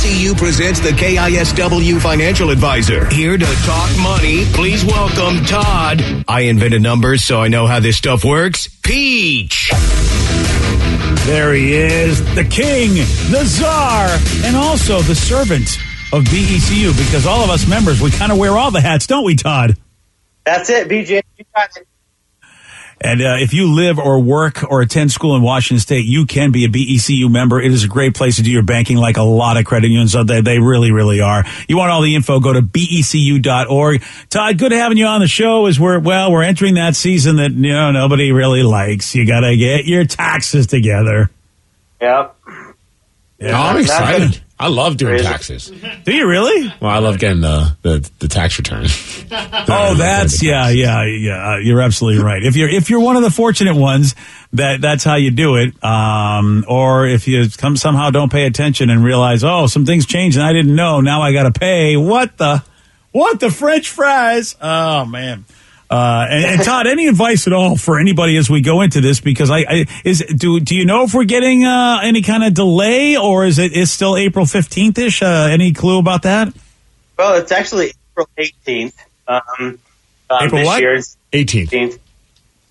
BECU presents the KISW Financial Advisor. Here to talk money, please welcome Todd. I invented numbers, so I know how this stuff works. Pietzsch. There he is, the king, the czar, and also the servant of BECU because all of us members, we kind of wear all the hats, don't we, Todd? That's it, BJ. You got it. And uh, if you live or work or attend school in Washington State, you can be a BECU member. It is a great place to do your banking, like a lot of credit unions. So they, they really, really are. You want all the info? Go to becu.org. Todd, good having you on the show. As we're well, we're entering that season that you know nobody really likes. You got to get your taxes together. Yep. Yeah, I'm excited. I love doing taxes. Do you really? Well, I love getting the the, the tax return. Oh, that's yeah, yeah, yeah. Uh, you're absolutely right. If you're if you're one of the fortunate ones that that's how you do it, um, or if you come somehow don't pay attention and realize, oh, some things changed and I didn't know. Now I got to pay. What the? What the French fries? Oh man. Uh, and, and Todd, any advice at all for anybody as we go into this? Because I, I is do do you know if we're getting uh, any kind of delay or is it is still April fifteenth ish? Uh, any clue about that? Well, it's actually April 18th. Um, um, April this what? 18th.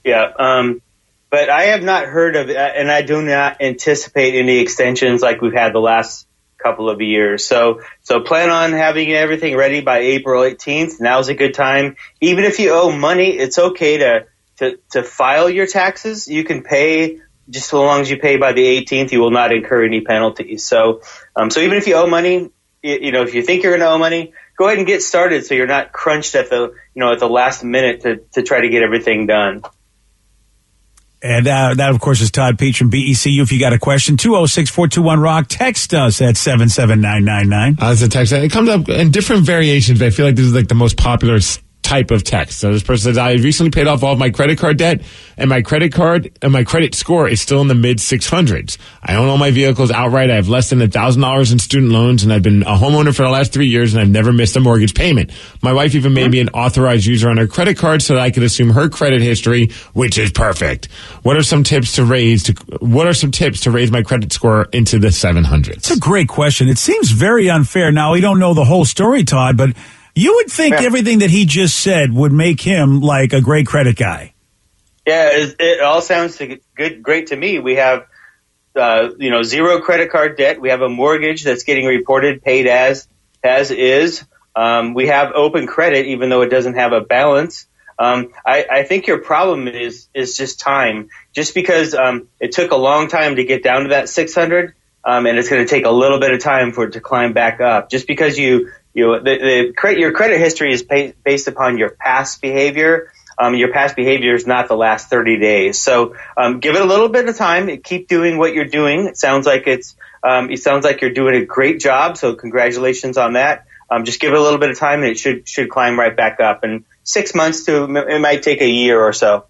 Yeah. Um, but I have not heard of, and I do not anticipate any extensions like we've had the last couple of years. So, so plan on having everything ready by April 18th. Now's a good time. Even if you owe money, it's okay to, to, to file your taxes. You can pay just so long as you pay by the 18th, you will not incur any penalties. So, um, so even if you owe money, you, you know, if you think you're going to owe money, go ahead and get started so you're not crunched at the, you know, at the last minute to, to try to get everything done. And uh, that, of course, is Todd Pietzsch from BECU. If you got a question, 206 421 Rock, text us at 77999. Uh, it's a text. It comes up in different variations, but I feel like this is like the most popular type of text. So this person says, I recently paid off all of my credit card debt and my credit card and my credit score is still in the mid 600s. I own all my vehicles outright. I have less than a thousand dollars in student loans and I've been a homeowner for the last three years and I've never missed a mortgage payment. My wife even made me an authorized user on her credit card so that I could assume her credit history, which is perfect. What are some tips to raise to, what are some tips to raise my credit score into the 700s? It's a great question. It seems very unfair. Now, we don't know the whole story, Todd, but you would think everything that he just said would make him like a great credit guy. Yeah, it, it all sounds good, great to me. We have, uh, you know, zero credit card debt. We have a mortgage that's getting reported paid as as is. Um, we have open credit, even though it doesn't have a balance. Um, I, I think your problem is is just time. Just because um, it took a long time to get down to that 600, um, and it's going to take a little bit of time for it to climb back up. Just because you you the, the credit your credit history is pa- based upon your past behavior. Um, your past behavior is not the last 30 days. So um, give it a little bit of time. Keep doing what you're doing. It sounds like it's um, it sounds like you're doing a great job. So congratulations on that. Um, just give it a little bit of time, and it should should climb right back up. And six months to it might take a year or so.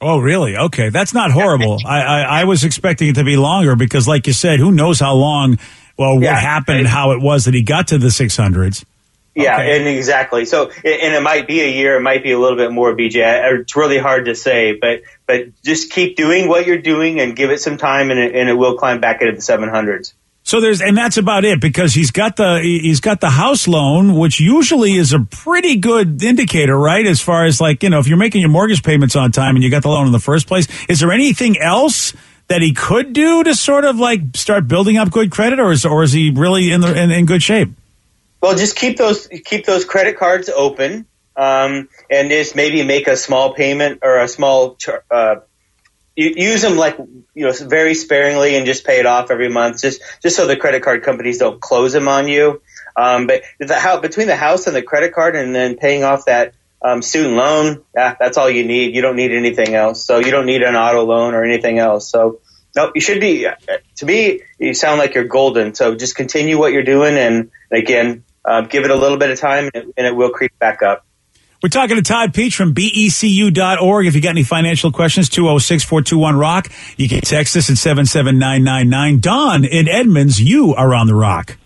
Oh, really? Okay. That's not horrible. I, I, I was expecting it to be longer because, like you said, who knows how long, well, Yeah. what happened and how it was that he got to the 600s. Yeah, Okay. and exactly. So, and it might be a year, it might be a little bit more, BJ. It's really hard to say, but but just keep doing what you're doing and give it some time, and it, and it will climb back into the 700s. So there's, and that's about it because he's got the, he's got the house loan, which usually is a pretty good indicator, right? As far as like, you know, if you're making your mortgage payments on time and you got the loan in the first place, is there anything else that he could do to sort of like start building up good credit, or is or is he really in the in, in good shape? Well, just keep those keep those credit cards open, um, and just maybe make a small payment or a small uh, use them like you know very sparingly and just pay it off every month, just just so the credit card companies don't close them on you. Um, but the how between the house and the credit card, and then paying off that um, student loan, yeah, that's all you need. You don't need anything else. So you don't need an auto loan or anything else. So no, you should be. To me, you sound like you're golden. So just continue what you're doing, and again, uh, give it a little bit of time, and it, and it will creep back up. We're talking to Todd Pietzsch from BECU.org. If you got any financial questions, 206 421 Rock. You can text us at 77999. Don in Edmonds, you are on the Rock.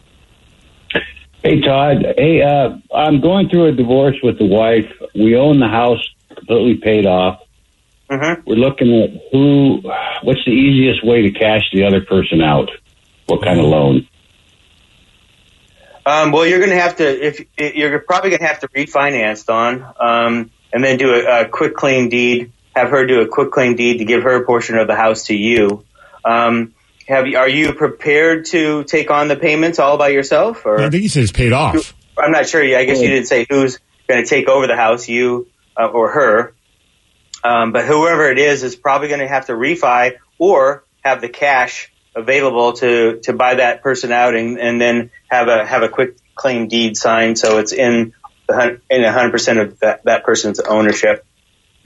Hey Todd, hey, uh, I'm going through a divorce with the wife. We own the house completely paid off. Mm-hmm. We're looking at who, what's the easiest way to cash the other person out? What kind of loan? Um, well, you're going to have to if you're probably going to have to refinance Don, um, and then do a, a quick claim deed. Have her do a quick claim deed to give her a portion of the house to you. Um, have you, are you prepared to take on the payments all by yourself? Or I think he said it's paid off. I'm not sure. I guess you didn't say who's going to take over the house, you uh, or her. Um, but whoever it is is probably going to have to refi or have the cash available to, to buy that person out and, and then have a have a quick claim deed signed so it's in the hun- in 100 percent of that, that person's ownership.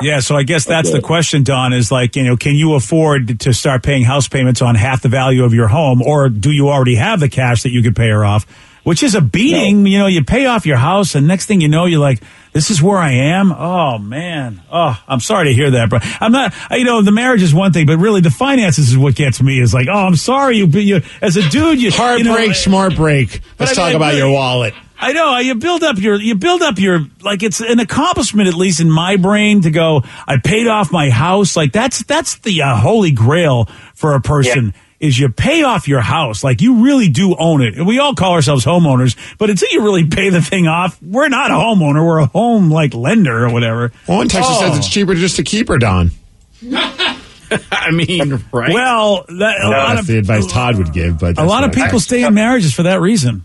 Yeah, so I guess that's the question, Don, is like, you know, can you afford to start paying house payments on half the value of your home, or do you already have the cash that you could pay her off? Which is a beating, you know, you pay off your house, and next thing you know, you're like, this is where I am. Oh, man. Oh, I'm sorry to hear that, bro. I'm not, you know, the marriage is one thing, but really the finances is what gets me is like, oh, I'm sorry. You, you as a dude, you, Heartbreak, you know, smart break. Let's I- talk about really- your wallet. I know you build up your you build up your like it's an accomplishment at least in my brain to go I paid off my house like that's that's the uh, holy grail for a person is you pay off your house like you really do own it and we all call ourselves homeowners but until you really pay the thing off we're not a homeowner we're a home like lender or whatever Well, one Texas Oh. says it's oh. cheaper just to keep her, Don. I mean, right? well that, a lot That's of the advice Todd would give, but a lot of what I- people stay in marriages for that reason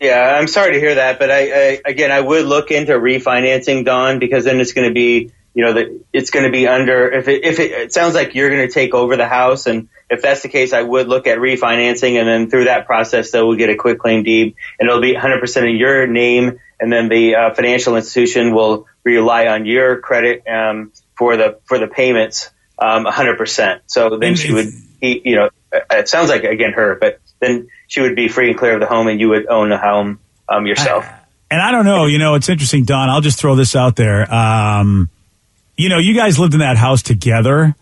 Yeah, I'm sorry to hear that, but I, I again I would look into refinancing Don because then it's going to be you know that it's going to be under if it if it, it sounds like you're going to take over the house and if that's the case I would look at refinancing and then through that process though we'll get a quick claim deed and it'll be 100% in your name and then the uh, financial institution will rely on your credit um, for the for the payments um, 100%. So then she would you know it sounds like again her but then she would be free and clear of the home and you would own the home um, yourself. And I don't know, you know, it's interesting, Don. I'll just throw this out there. Um, you know, you guys lived in that house together.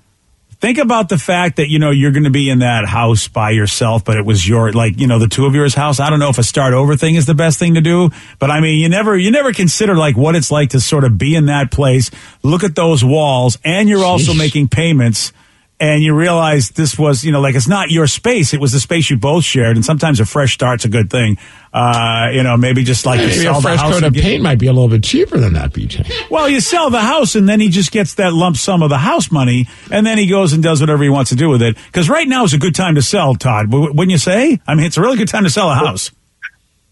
Think about the fact that, you know, you're going to be in that house by yourself, but it was your, like, you know, the two of yours house. I don't know if a start over thing is the best thing to do, but I mean, you never, you never consider like what it's like to sort of be in that place, look at those walls, and you're also making payments and you realize this was, you know, like it's not your space. It was the space you both shared. And sometimes a fresh start's a good thing. Uh, you know, maybe just like you Maybe sell a the fresh house coat of get- paint might be a little bit cheaper than that, BJ. well, you sell the house and then he just gets that lump sum of the house money and then he goes and does whatever he wants to do with it. Because right now is a good time to sell, Todd. Wouldn't you say? I mean, it's a really good time to sell a house.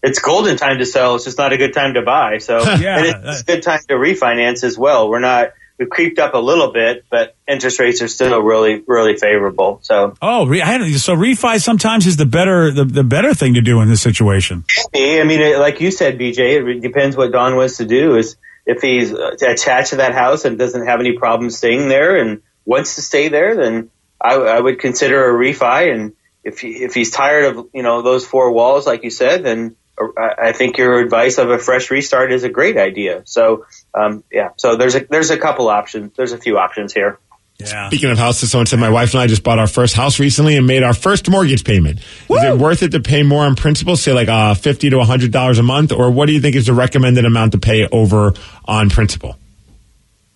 It's golden time to sell. It's just not a good time to buy. So Yeah. and it's a good time to refinance as well. We're not we've creeped up a little bit, but interest rates are still really really favorable. So Oh, re- I had, so refi sometimes is the better the, the better thing to do in this situation. I mean, like you said, BJ, it re- depends what Don wants to do. Is if he's uh, attached to that house and doesn't have any problem staying there and wants to stay there, then I, I would consider a refi. And if he, if he's tired of you know those four walls, like you said, then I I think your advice of a fresh restart is a great idea. So um, yeah, so there's a there's a couple options. There's a few options here. Yeah. Speaking of houses, someone said my wife and I just bought our first house recently and made our first mortgage payment. Is it worth it to pay more on principal, say like uh, fifty to hundred dollars a month, or what do you think is the recommended amount to pay over on principal?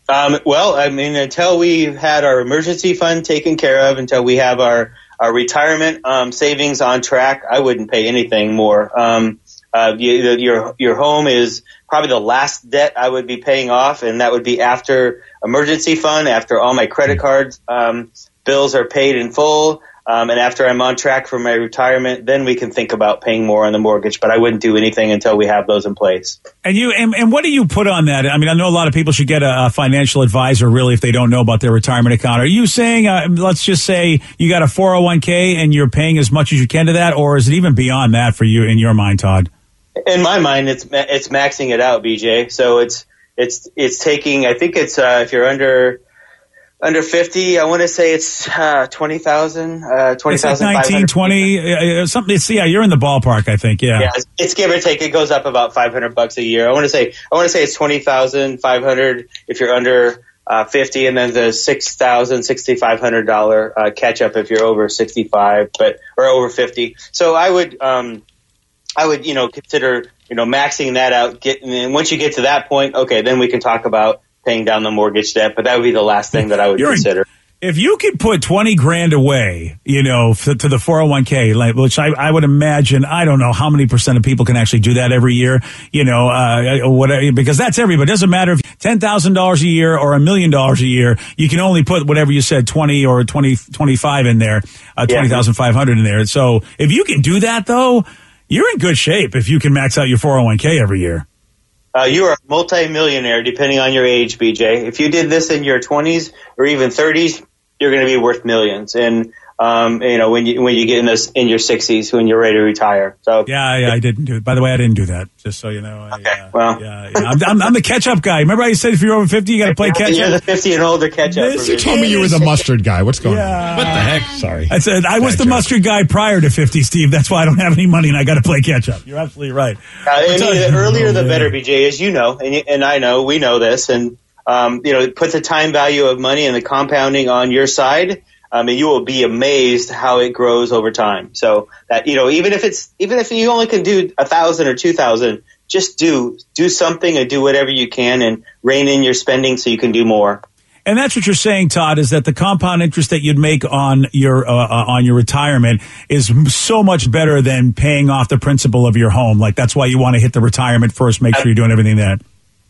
Um, well, I mean, until we've had our emergency fund taken care of, until we have our, our retirement um, savings on track, I wouldn't pay anything more. Um, uh, you, your your home is probably the last debt I would be paying off, and that would be after emergency fund, after all my credit cards um, bills are paid in full, um, and after I'm on track for my retirement, then we can think about paying more on the mortgage. But I wouldn't do anything until we have those in place. And you and, and what do you put on that? I mean, I know a lot of people should get a, a financial advisor really if they don't know about their retirement account. Are you saying, uh, let's just say you got a 401k and you're paying as much as you can to that, or is it even beyond that for you in your mind, Todd? In my mind, it's it's maxing it out, BJ. So it's it's it's taking. I think it's uh, if you're under under 50, I want to say it's uh, 20,000, uh, It's like 19, 20, uh, uh, something. It's, yeah, you're in the ballpark, I think. Yeah. Yeah, it's, it's give or take. It goes up about 500 bucks a year. I want to say, I want to say it's 20,500 if you're under uh, 50 and then the 6,000, 6,500 dollar uh, catch up if you're over 65, but, or over 50. So I would, um, I would, you know, consider, you know, maxing that out. Get, and once you get to that point, okay, then we can talk about paying down the mortgage debt, but that would be the last thing that I would You're in- consider. If you could put 20 grand away, you know, f- to the 401k, like, which I, I would imagine, I don't know how many percent of people can actually do that every year, you know, uh, whatever, because that's everybody. It doesn't matter if $10,000 a year or a million dollars a year, you can only put whatever you said, 20 or 20, 25 in there, uh, Yeah. 20,500 in there. So if you can do that though, you're in good shape if you can max out your 401k every year. Uh, you are a multi-millionaire depending on your age, BJ. If you did this in your 20s or even 30s, you're going to be worth millions. And um, you know when you when you get in this in your 60s when you're ready to retire. So Yeah, yeah, I didn't do it. By the way, I didn't do that. Just so you know. I, uh, well, yeah, yeah. I'm, I'm, I'm the catch-up guy. Remember I said if you're over 50, you got to play you're the 50 and older catch up. You told me you were the mustard guy. What's going on? What the heck? Sorry. I said I was the mustard guy prior to 50, Steve. That's why I don't have any money and I got to play catch-up. You're absolutely right. Uh, I mean, the earlier the Oh, better. BJ, as you know, and, and I know, we know this, and um, you know, put the time value of money and the compounding on your side, um, and you will be amazed how it grows over time. So that you know, even if it's even if you only can do a thousand or two thousand, just do do something and do whatever you can and rein in your spending so you can do more. And that's what you're saying, Todd, is that the compound interest that you'd make on your uh, uh, on your retirement is so much better than paying off the principal of your home. Like that's why you want to hit the retirement first. Make sure you're doing everything that.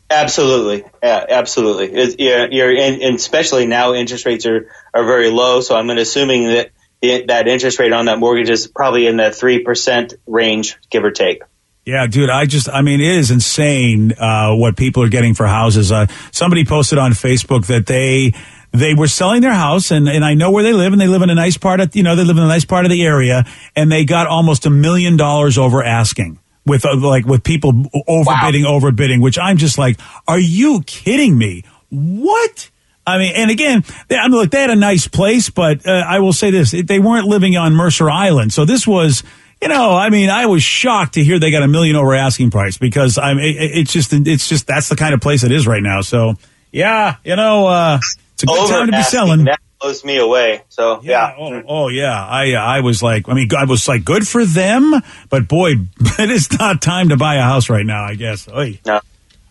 Absolutely, yeah, absolutely. It's, yeah, you're and, especially now interest rates are, are very low. So I'm assuming that that interest rate on that mortgage is probably in the three percent range, give or take. Yeah, dude, I just, I mean, it is insane uh, what people are getting for houses. Uh, somebody posted on Facebook that they they were selling their house, and, and I know where they live, and they live in a nice part of, you know, they live in a nice part of the area, and they got almost a million dollars over asking with uh, like with people overbidding, overbidding, which I'm just like, are you kidding me? What? I mean, and again, they, I mean, look, they had a nice place, but uh, I will say this: they weren't living on Mercer Island, so this was, you know, I mean, I was shocked to hear they got a million over asking price because I'm, it, it's just, it's just that's the kind of place it is right now. So, yeah, you know, uh, it's a good Over time to be selling. that blows me away. So yeah, Oh, oh yeah. I I was like, I mean, I was like, good for them, but boy, it is not time to buy a house right now. I guess. Oy. no.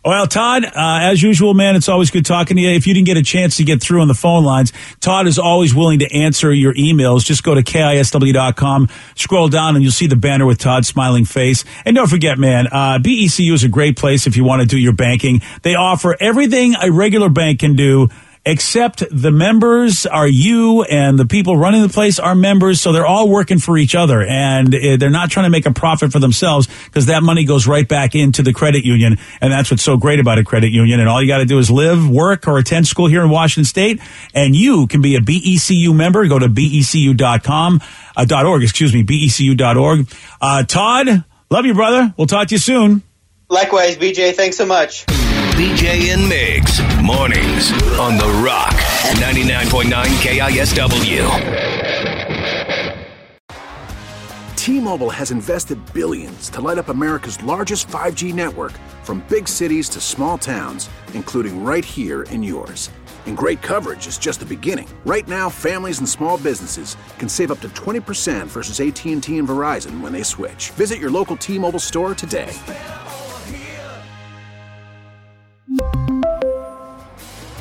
Well, Todd, uh, as usual, man, it's always good talking to you. If you didn't get a chance to get through on the phone lines, Todd is always willing to answer your emails. Just go to KISW.com, scroll down, and you'll see the banner with Todd's smiling face. And don't forget, man, uh, BECU is a great place if you want to do your banking. They offer everything a regular bank can do. Except the members are you and the people running the place are members, so they're all working for each other and uh, they're not trying to make a profit for themselves because that money goes right back into the credit union. And that's what's so great about a credit union. And all you got to do is live, work, or attend school here in Washington State. And you can be a BECU member. Go to BECU.com, uh, dot .org, excuse me, BECU.org. Uh, Todd, love you, brother. We'll talk to you soon. Likewise, BJ. Thanks so much. BJ and Migs, mornings on The Rock, 99.9 KISW. T-Mobile has invested billions to light up America's largest 5G network from big cities to small towns, including right here in yours. And great coverage is just the beginning. Right now, families and small businesses can save up to 20% versus AT&T and Verizon when they switch. Visit your local T-Mobile store today.